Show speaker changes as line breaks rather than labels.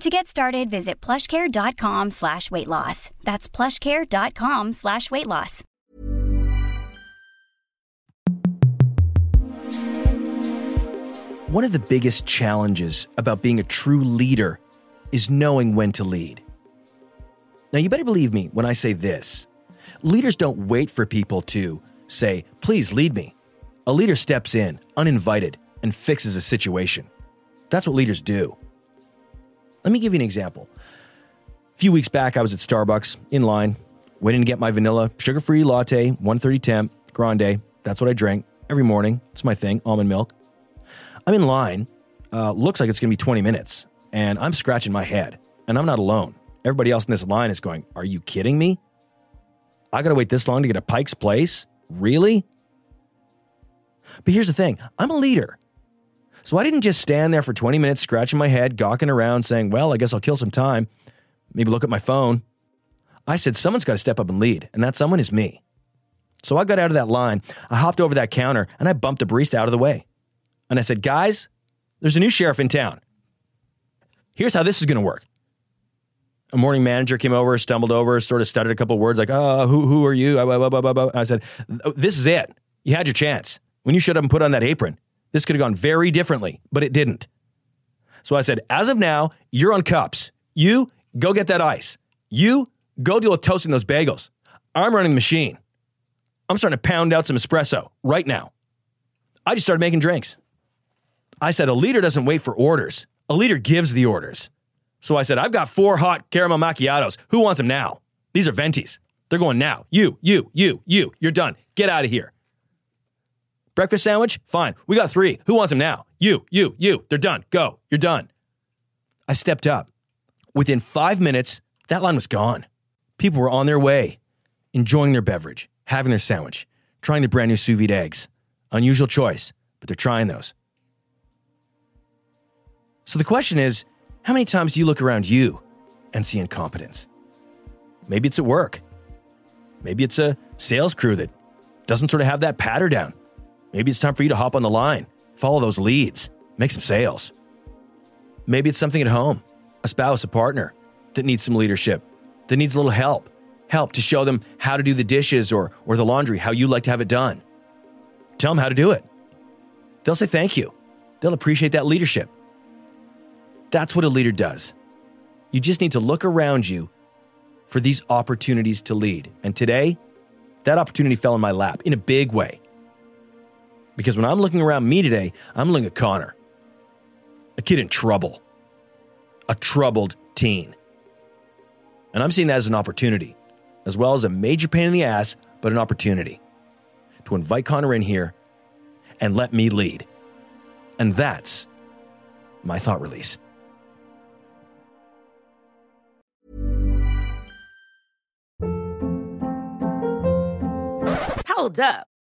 To get started, visit plushcare.com slash weight loss. That's plushcare.com slash weight loss.
One of the biggest challenges about being a true leader is knowing when to lead. Now, you better believe me when I say this leaders don't wait for people to say, please lead me. A leader steps in, uninvited, and fixes a situation. That's what leaders do. Let me give you an example. A few weeks back, I was at Starbucks in line, waiting to get my vanilla sugar free latte, 130 temp, grande. That's what I drink every morning. It's my thing, almond milk. I'm in line. Uh, looks like it's going to be 20 minutes, and I'm scratching my head. And I'm not alone. Everybody else in this line is going, Are you kidding me? I got to wait this long to get a Pike's Place? Really? But here's the thing I'm a leader. So I didn't just stand there for 20 minutes scratching my head, gawking around, saying, Well, I guess I'll kill some time, maybe look at my phone. I said, Someone's got to step up and lead, and that someone is me. So I got out of that line, I hopped over that counter, and I bumped the barista out of the way. And I said, Guys, there's a new sheriff in town. Here's how this is going to work. A morning manager came over, stumbled over, sort of stuttered a couple words like, oh, who, who are you? I said, this is it. You had your chance. When you showed up and put on that apron, this could have gone very differently, but it didn't. So I said, as of now, you're on cups. You go get that ice. You go deal with toasting those bagels. I'm running the machine. I'm starting to pound out some espresso right now. I just started making drinks. I said, a leader doesn't wait for orders. A leader gives the orders. So I said, I've got four hot caramel macchiatos. Who wants them now? These are ventis. They're going now. You, you, you, you. You're done. Get out of here. Breakfast sandwich? Fine. We got three. Who wants them now? You, you, you. They're done. Go. You're done. I stepped up. Within five minutes, that line was gone. People were on their way, enjoying their beverage, having their sandwich, trying the brand new sous vide eggs. Unusual choice, but they're trying those. So the question is how many times do you look around you and see incompetence? Maybe it's at work. Maybe it's a sales crew that doesn't sort of have that patter down. Maybe it's time for you to hop on the line, follow those leads, make some sales. Maybe it's something at home, a spouse, a partner that needs some leadership, that needs a little help, help to show them how to do the dishes or, or the laundry, how you like to have it done. Tell them how to do it. They'll say thank you. They'll appreciate that leadership. That's what a leader does. You just need to look around you for these opportunities to lead. And today, that opportunity fell in my lap in a big way. Because when I'm looking around me today, I'm looking at Connor, a kid in trouble, a troubled teen. And I'm seeing that as an opportunity, as well as a major pain in the ass, but an opportunity to invite Connor in here and let me lead. And that's my thought release.
Hold up.